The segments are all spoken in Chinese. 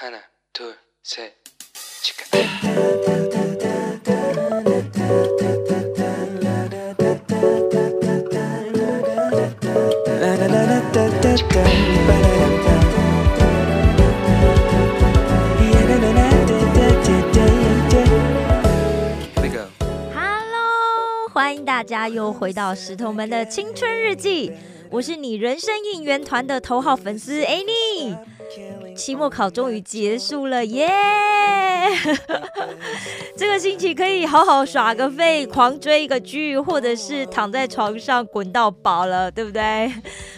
하나, 둘, 셋, 치카. Here we go. Hello，欢迎大家又回到石头们的青春日记，我是你人生应援团的头号粉丝 Annie。 期末考终于结束了，耶！这个星期可以好好耍个废，狂追一个剧，或者是躺在床上滚到饱了，对不对？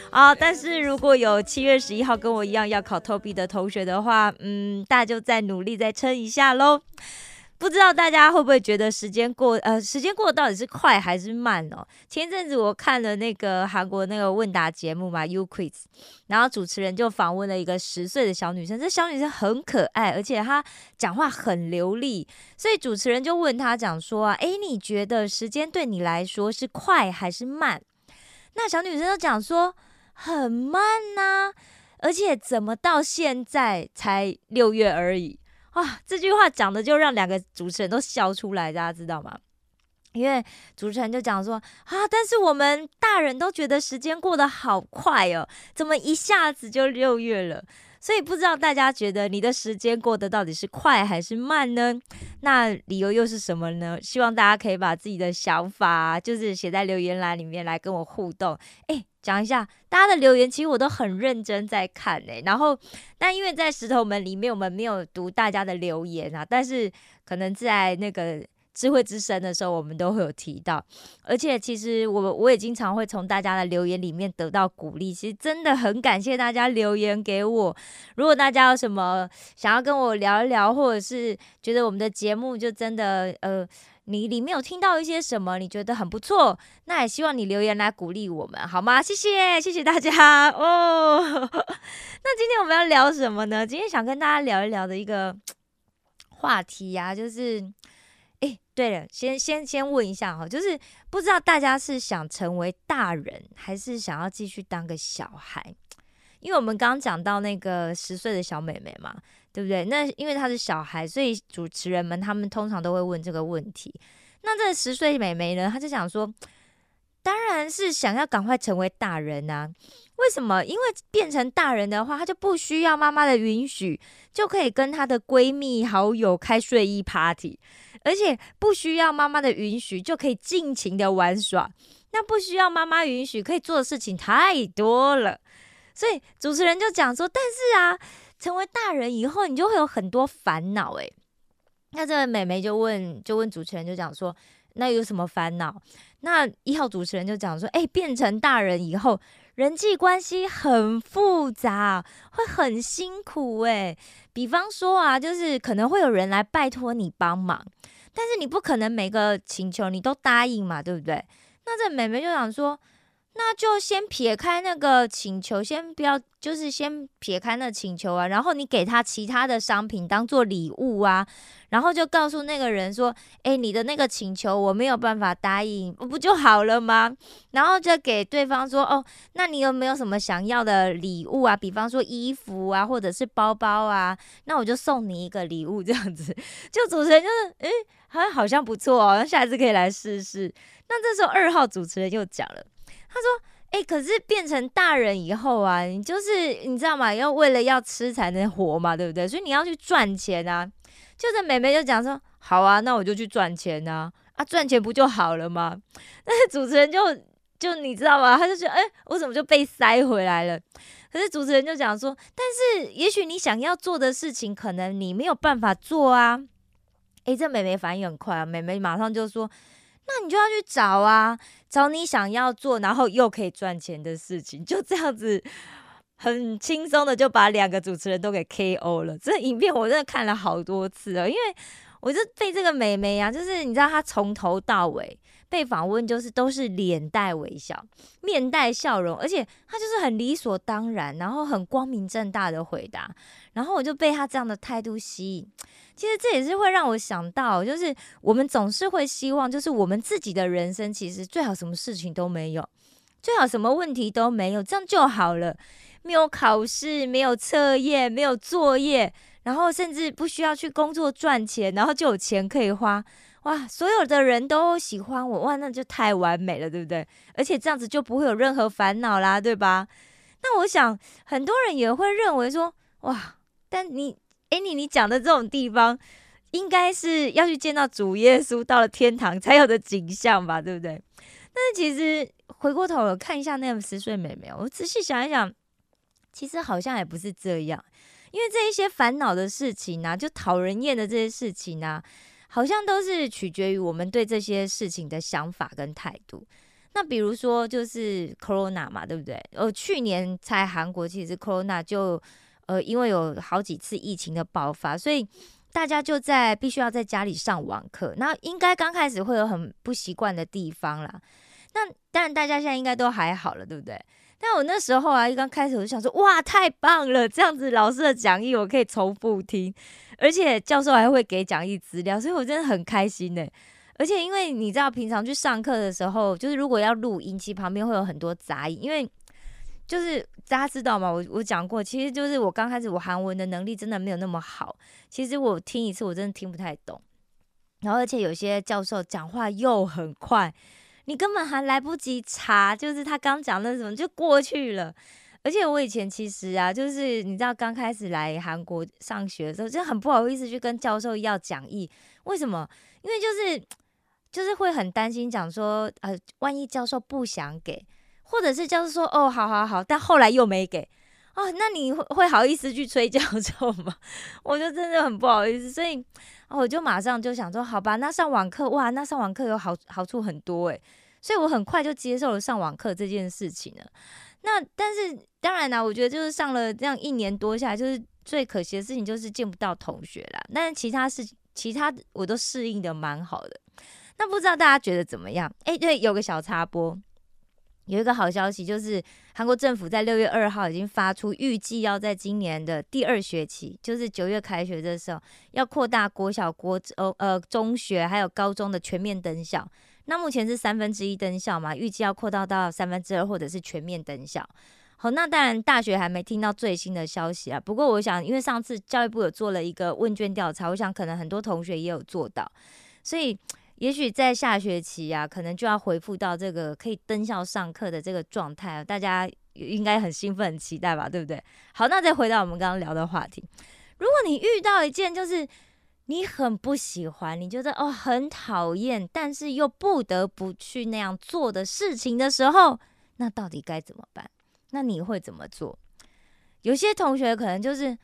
啊，但是如果有七月十一号跟我一样要考 Toby 的同学的话，嗯，大家就再努力再撑一下喽。不知道大家会不会觉得时间过呃时间过到底是快还是慢哦？前阵子我看了那个韩国那个问答节目嘛，U Quiz，然后主持人就访问了一个十岁的小女生，这小女生很可爱，而且她讲话很流利，所以主持人就问她讲说啊，诶，你觉得时间对你来说是快还是慢？那小女生就讲说很慢呐、而且怎么到现在才六月而已？啊，这句话讲的就让两个主持人都笑出来，大家知道吗？因为主持人就讲说啊，但是我们大人都觉得时间过得好快哦，怎么一下子就六月了？所以不知道大家觉得你的时间过得到底是快还是慢呢？那理由又是什么呢？希望大家可以把自己的想法就是写在留言栏里面来跟我互动。诶，讲一下大家的留言，其实我都很认真在看诶。然后，但因为在石头门里面，我们没有读大家的留言啊，但是可能在那个智慧之声的时候，我们都会有提到。而且，其实我我也经常会从大家的留言里面得到鼓励。其实真的很感谢大家留言给我。如果大家有什么想要跟我聊一聊，或者是觉得我们的节目就真的呃。你里面有听到一些什么？你觉得很不错，那也希望你留言来鼓励我们，好吗？谢谢，谢谢大家哦。那今天我们要聊什么呢？今天想跟大家聊一聊的一个话题呀、就是，对了，先先先问一下哈，就是不知道大家是想成为大人，还是想要继续当个小孩？因为我们刚刚讲到那个十岁的小妹妹嘛，对不对？那因为她是小孩，所以主持人们他们通常都会问这个问题。那这十岁妹妹呢，她就想说，当然是想要赶快成为大人啊。为什么？因为变成大人的话，她就不需要妈妈的允许，就可以跟她的闺蜜好友开睡衣 party，而且不需要妈妈的允许，就可以尽情的玩耍。那不需要妈妈允许，可以做的事情太多了。所以主持人就讲说，但是啊，成为大人以后，你就会有很多烦恼诶。那这位美眉就问，就问主持人，就讲说，那有什么烦恼？那一号主持人就讲说，哎、变成大人以后，人际关系很复杂，会很辛苦哎。比方说啊，就是可能会有人来拜托你帮忙，但是你不可能每个请求你都答应嘛，对不对？那这妹妹就想说，那就先撇开那个请求，先不要，就是先撇开那请求啊，然后你给他其他的商品当做礼物啊，然后就告诉那个人说，诶，你的那个请求我没有办法答应，不就好了吗？然后就给对方说，哦，那你有没有什么想要的礼物啊？比方说衣服啊，或者是包包啊，那我就送你一个礼物，这样子。就主持人就是，诶，好像好像不错哦，那下一次可以来试试。那这时候二号主持人又讲了。他说：“哎、可是变成大人以后啊，你就是你知道吗？要为了要吃才能活嘛，对不对？所以你要去赚钱啊。”就是妹妹就讲说：“好啊，那我就去赚钱啊，啊，赚钱不就好了吗？” 但是主持人就就你知道吗？他就觉得：“哎、我怎么就被塞回来了？”可是主持人就讲说：“但是也许你想要做的事情，可能你没有办法做啊。”诶，这妹妹反应很快啊，妹妹马上就说：“那你就要去找啊。”找你想要做，然后又可以赚钱的事情，就这样子很轻松的就把两个主持人都给 KO 了。这影片我真的看了好多次了，因为我就被这个美眉啊，就是你知道她从头到尾被访问，就是都是脸带微笑、面带笑容，而且他就是很理所当然，然后很光明正大的回答，然后我就被他这样的态度吸引。其实这也是会让我想到，就是我们总是会希望，就是我们自己的人生其实最好什么事情都没有，最好什么问题都没有，这样就好了。没有考试，没有测验，没有作业，然后甚至不需要去工作赚钱，然后就有钱可以花。哇，所有的人都喜欢我，哇，那就太完美了，对不对？而且这样子就不会有任何烦恼啦，对吧？那我想很多人也会认为说，哇，但你，哎，你你讲的这种地方，应该是要去见到主耶稣到了天堂才有的景象吧，对不对？但其实回过头看一下那个十岁妹妹，我仔细想一想，其实好像也不是这样，因为这一些烦恼的事情呢，就讨人厌的这些事情呢。好像都是取决于我们对这些事情的想法跟态度。那比如说，就是 Corona 嘛，对不对？呃，去年在韩国其实 Corona 就呃，因为有好几次疫情的爆发，所以大家就在必须要在家里上网课。那应该刚开始会有很不习惯的地方啦。那当然，大家现在应该都还好了，对不对？但我那时候啊，一刚开始我就想说，哇，太棒了！这样子老师的讲义我可以重复听。而且教授还会给讲义资料，所以我真的很开心呢。而且因为你知道，平常去上课的时候，就是如果要录音，其实旁边会有很多杂音。因为就是大家知道吗？我我讲过，其实就是我刚开始我韩文的能力真的没有那么好。其实我听一次我真的听不太懂。然后而且有些教授讲话又很快，你根本还来不及查，就是他刚讲那什么就过去了。而且我以前其实啊，就是你知道刚开始来韩国上学的时候，就很不好意思去跟教授要讲义。为什么？因为就是就是会很担心，讲说呃，万一教授不想给，或者是教授说哦，好好好，但后来又没给哦，那你会会好意思去催 教授吗？我就真的很不好意思，所以我就马上就想说，好吧，那上网课哇，那上网课有好好处很多诶。所以我很快就接受了上网课这件事情了。那但是当然啦，我觉得就是上了这样一年多下来，就是最可惜的事情就是见不到同学啦。但是其他事其他我都适应的蛮好的。那不知道大家觉得怎么样？哎，对，有个小插播，有一个好消息，就是韩国政府在六月二号已经发出，预计要在今年的第二学期，就是九月开学的时候，要扩大国小、国呃呃中学还有高中的全面登校。那目前是三分之一登校嘛，预计要扩大到三分之二或者是全面登校。好，那当然大学还没听到最新的消息啊。不过我想，因为上次教育部有做了一个问卷调查，我想可能很多同学也有做到，所以也许在下学期啊，可能就要回复到这个可以登校上课的这个状态。大家应该很兴奋、很期待吧，对不对？好，那再回到我们刚刚聊的话题，如果你遇到一件就是。你很不喜欢，你觉得哦很讨厌，但是又不得不去那样做的事情的时候，那到底该怎么办？那你会怎么做？有些同学可能就是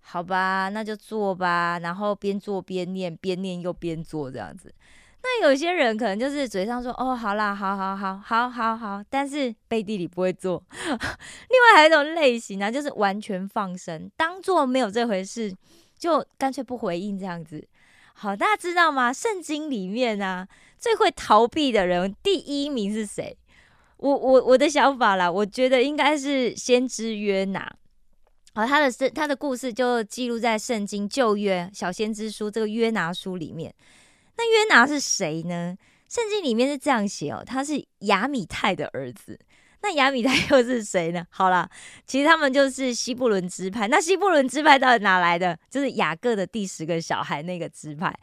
好吧，那就做吧，然后边做边念，边念又边做这样子。那有些人可能就是嘴上说哦好啦，好好好好好好，但是背地里不会做。另外还有一种类型啊，就是完全放生，当做没有这回事。就干脆不回应这样子，好，大家知道吗？圣经里面啊，最会逃避的人第一名是谁？我我我的想法啦，我觉得应该是先知约拿。好，他的他的故事就记录在圣经旧约小先知书这个约拿书里面。那约拿是谁呢？圣经里面是这样写哦，他是亚米泰的儿子。那亚米泰又是谁呢？好了，其实他们就是西布伦支派。那西布伦支派到底哪来的？就是雅各的第十个小孩那个支派。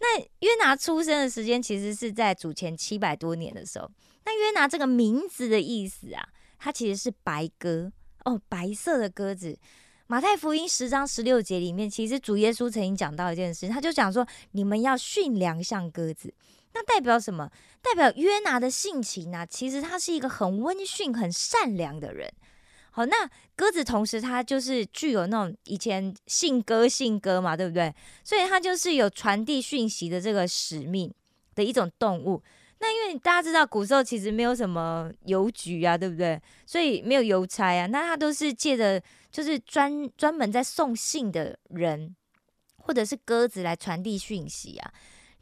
那约拿出生的时间其实是在主前七百多年的时候。那约拿这个名字的意思啊，它其实是白鸽哦，白色的鸽子。马太福音十章十六节里面，其实主耶稣曾经讲到一件事，他就讲说：你们要驯良像鸽子。那代表什么？代表约拿的性情呢？其实他是一个很温驯、很善良的人。好，那鸽子同时它就是具有那种以前信鸽信鸽嘛，对不对？所以它就是有传递讯息的这个使命的一种动物。那因为大家知道古时候其实没有什么邮局啊，对不对？所以没有邮差啊，那他都是借着就是专专门在送信的人，或者是鸽子来传递讯息啊。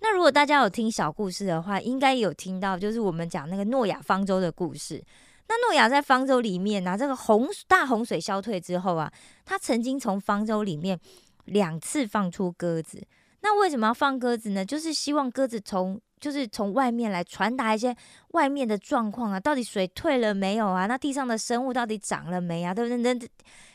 那如果大家有听小故事的话，应该有听到，就是我们讲那个诺亚方舟的故事。那诺亚在方舟里面呢，这个洪大洪水消退之后啊，他曾经从方舟里面两次放出鸽子。那为什么要放鸽子呢？就是希望鸽子从就是从外面来传达一些外面的状况啊，到底水退了没有啊？那地上的生物到底长了没啊？对不对？那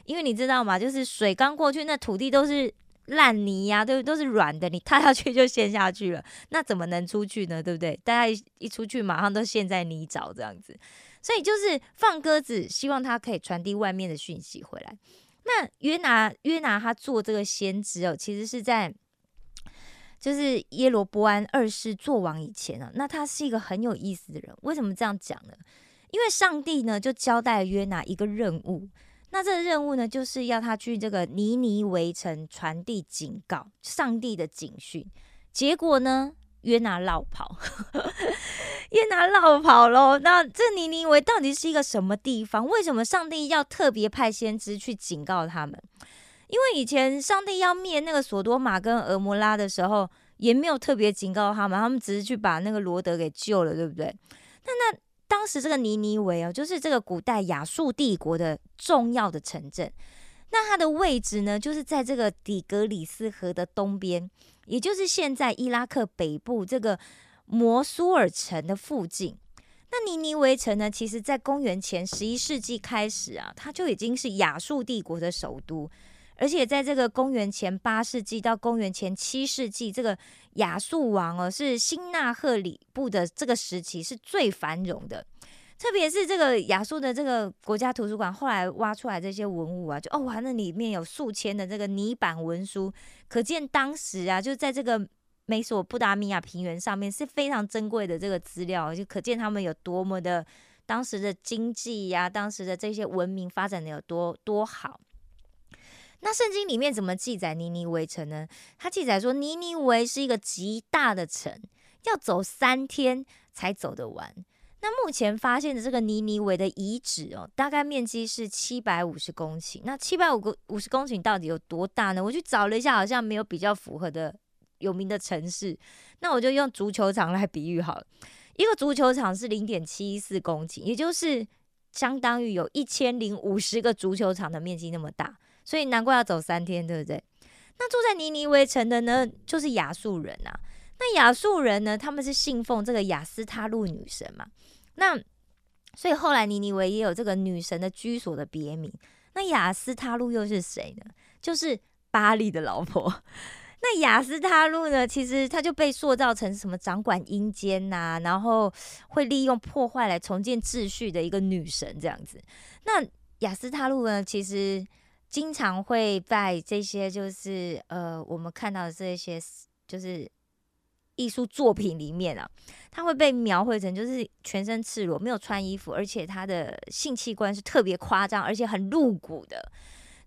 因为你知道嘛，就是水刚过去，那土地都是烂泥呀，对不对？都是软的，你踏下去就陷下去了，那怎么能出去呢？对不对？大家一一出去，马上都陷在泥沼这样子。所以就是放鸽子，希望他可以传递外面的讯息回来。那约拿约拿他做这个先知哦，其实是在就是耶罗波安二世做王以前啊。那他是一个很有意思的人，为什么这样讲呢？因为上帝呢就交代约拿一个任务，那这个任务呢就是要他去这个尼尼围城传递警告，上帝的警讯。结果呢？约拿绕跑，约拿绕跑喽。那这尼尼维到底是一个什么地方？为什么上帝要特别派先知去警告他们？因为以前上帝要灭那个索多玛跟俄摩拉的时候，也没有特别警告他们，他们只是去把那个罗德给救了，对不对？那那当时这个尼尼维哦，就是这个古代亚述帝国的重要的城镇。那它的位置呢，就是在这个底格里斯河的东边。也就是现在伊拉克北部这个摩苏尔城的附近，那尼尼微城呢？其实，在公元前十一世纪开始啊，它就已经是亚述帝国的首都，而且在这个公元前八世纪到公元前七世纪，这个亚述王哦，是辛纳赫里部的这个时期是最繁荣的。特别是这个亚述的这个国家图书馆，后来挖出来这些文物啊，就哦哇，那里面有数千的这个泥板文书，可见当时啊，就在这个美索不达米亚平原上面是非常珍贵的这个资料，就可见他们有多么的当时的经济呀，当时的这些文明发展的有多多好。那圣经里面怎么记载尼尼微城呢？它记载说，尼尼微是一个极大的城，要走三天才走得完。那目前发现的这个尼尼韦的遗址哦，大概面积是七百五十公顷。那七百五个五十公顷到底有多大呢？我去找了一下，好像没有比较符合的有名的城市。那我就用足球场来比喻好了，一个足球场是零点七四公顷，也就是相当于有一千零五十个足球场的面积那么大。所以难怪要走三天，对不对？那住在尼尼微城的呢，就是亚述人啊。那亚述人呢？他们是信奉这个雅斯他路女神嘛？那所以后来尼尼维也有这个女神的居所的别名。那雅斯他路又是谁呢？就是巴利的老婆。那雅斯他路呢？其实他就被塑造成什么掌管阴间呐，然后会利用破坏来重建秩序的一个女神这样子。那雅斯他路呢？其实经常会在这些就是呃我们看到的这些就是。艺术作品里面啊，他会被描绘成就是全身赤裸，没有穿衣服，而且他的性器官是特别夸张，而且很露骨的。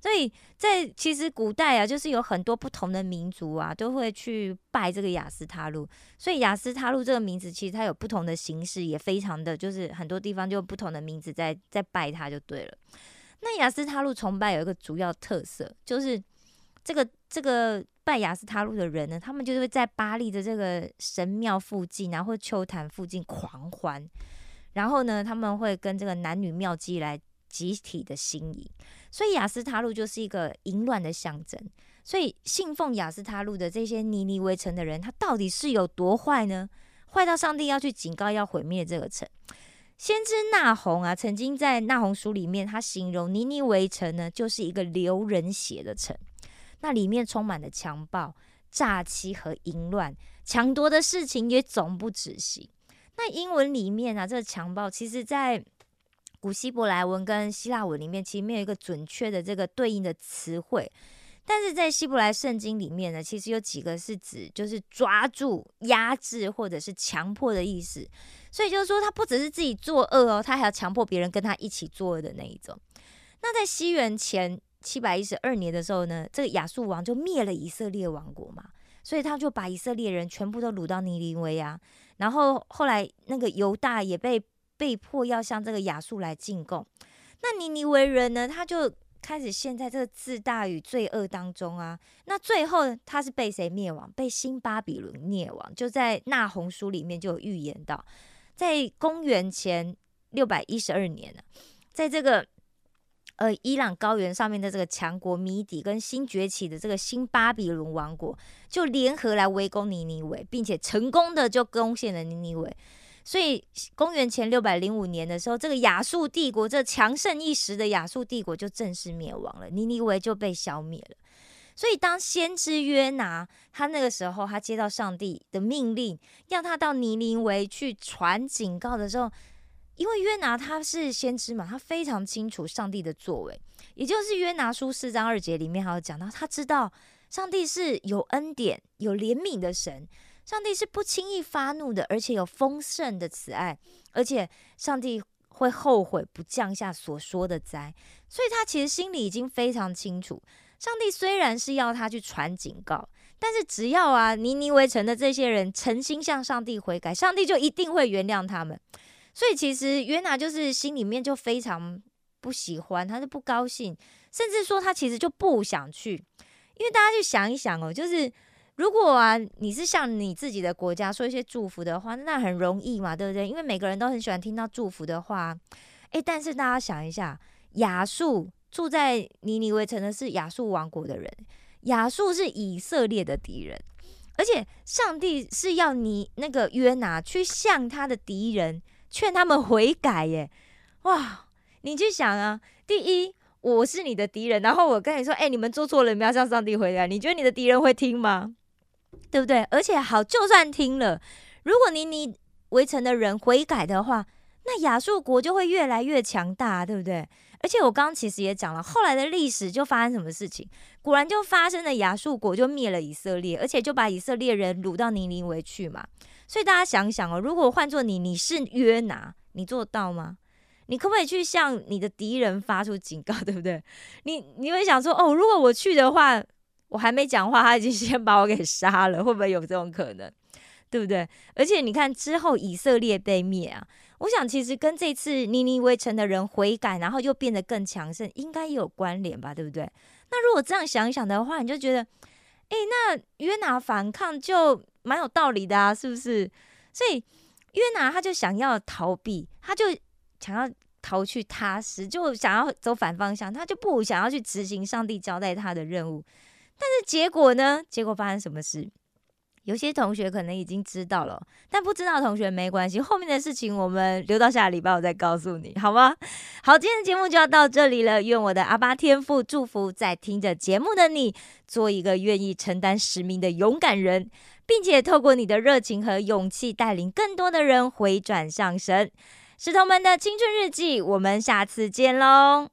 所以在其实古代啊，就是有很多不同的民族啊，都会去拜这个雅斯塔路。所以雅斯塔路这个名字其实它有不同的形式，也非常的就是很多地方就不同的名字在在拜它就对了。那雅斯塔路崇拜有一个主要特色，就是这个这个。拜雅斯塔路的人呢，他们就是会在巴黎的这个神庙附近，然后秋坛附近狂欢，然后呢，他们会跟这个男女妙姬来集体的心仪，所以雅斯塔路就是一个淫乱的象征。所以信奉雅斯塔路的这些尼尼微城的人，他到底是有多坏呢？坏到上帝要去警告要毁灭这个城。先知纳洪啊，曾经在纳洪书里面，他形容尼尼微城呢，就是一个流人血的城。那里面充满了强暴、诈欺和淫乱，抢夺的事情也总不止息。那英文里面啊，这个强暴其实，在古希伯来文跟希腊文里面，其实没有一个准确的这个对应的词汇。但是在希伯来圣经里面呢，其实有几个是指就是抓住、压制或者是强迫的意思。所以就是说，他不只是自己作恶哦，他还要强迫别人跟他一起作恶的那一种。那在西元前。七百一十二年的时候呢，这个亚述王就灭了以色列王国嘛，所以他就把以色列人全部都掳到尼尼微啊，然后后来那个犹大也被被迫要向这个亚述来进贡，那尼尼微人呢，他就开始陷在这个自大与罪恶当中啊，那最后他是被谁灭亡？被新巴比伦灭亡，就在那红书里面就有预言到，在公元前六百一十二年呢，在这个。呃，伊朗高原上面的这个强国米底跟新崛起的这个新巴比伦王国，就联合来围攻尼尼韦，并且成功的就攻陷了尼尼韦。所以公元前六百零五年的时候，这个亚述帝国这强盛一时的亚述帝国就正式灭亡了，尼尼韦就被消灭了。所以当先知约拿他那个时候他接到上帝的命令，要他到尼尼微去传警告的时候，因为约拿他是先知嘛，他非常清楚上帝的作为，也就是约拿书四章二节里面还有讲到，他知道上帝是有恩典、有怜悯的神，上帝是不轻易发怒的，而且有丰盛的慈爱，而且上帝。会后悔不降下所说的灾，所以他其实心里已经非常清楚，上帝虽然是要他去传警告，但是只要啊尼尼微城的这些人诚心向上帝悔改，上帝就一定会原谅他们。所以其实约拿就是心里面就非常不喜欢，他就不高兴，甚至说他其实就不想去，因为大家去想一想哦，就是。如果啊，你是向你自己的国家说一些祝福的话，那很容易嘛，对不对？因为每个人都很喜欢听到祝福的话。诶，但是大家想一下，亚述住在尼尼微城的是亚述王国的人，亚述是以色列的敌人，而且上帝是要你那个约拿去向他的敌人劝他们悔改耶！哇，你去想啊，第一，我是你的敌人，然后我跟你说，哎，你们做错了，你们要向上帝悔改，你觉得你的敌人会听吗？对不对？而且好，就算听了，如果你你围城的人悔改的话，那亚述国就会越来越强大，对不对？而且我刚刚其实也讲了，后来的历史就发生什么事情，果然就发生了亚述国就灭了以色列，而且就把以色列人掳到尼尼微去嘛。所以大家想想哦，如果换做你，你是约拿，你做到吗？你可不可以去向你的敌人发出警告，对不对？你你会想说，哦，如果我去的话。我还没讲话，他已经 先把我给杀了，会不会有这种可能？对不对？而且你看之后以色列被灭啊，我想其实跟这次尼尼微城的人悔改，然后又变得更强盛，应该也有关联吧？对不对？那如果这样想一想的话，你就觉得，哎，那约拿反抗就蛮有道理的啊，是不是？所以约拿他就想要逃避，他就想要逃去他实，就想要走反方向，他就不想要去执行上帝交代他的任务。但是结果呢？结果发生什么事？有些同学可能已经知道了，但不知道同学没关系，后面的事情我们留到下礼拜我再告诉你，好吗？好，今天的节目就要到这里了。愿我的阿巴天父祝福在听着节目的你，做一个愿意承担使命的勇敢人，并且透过你的热情和勇气，带领更多的人回转向神。石头们的青春日记，我们下次见喽！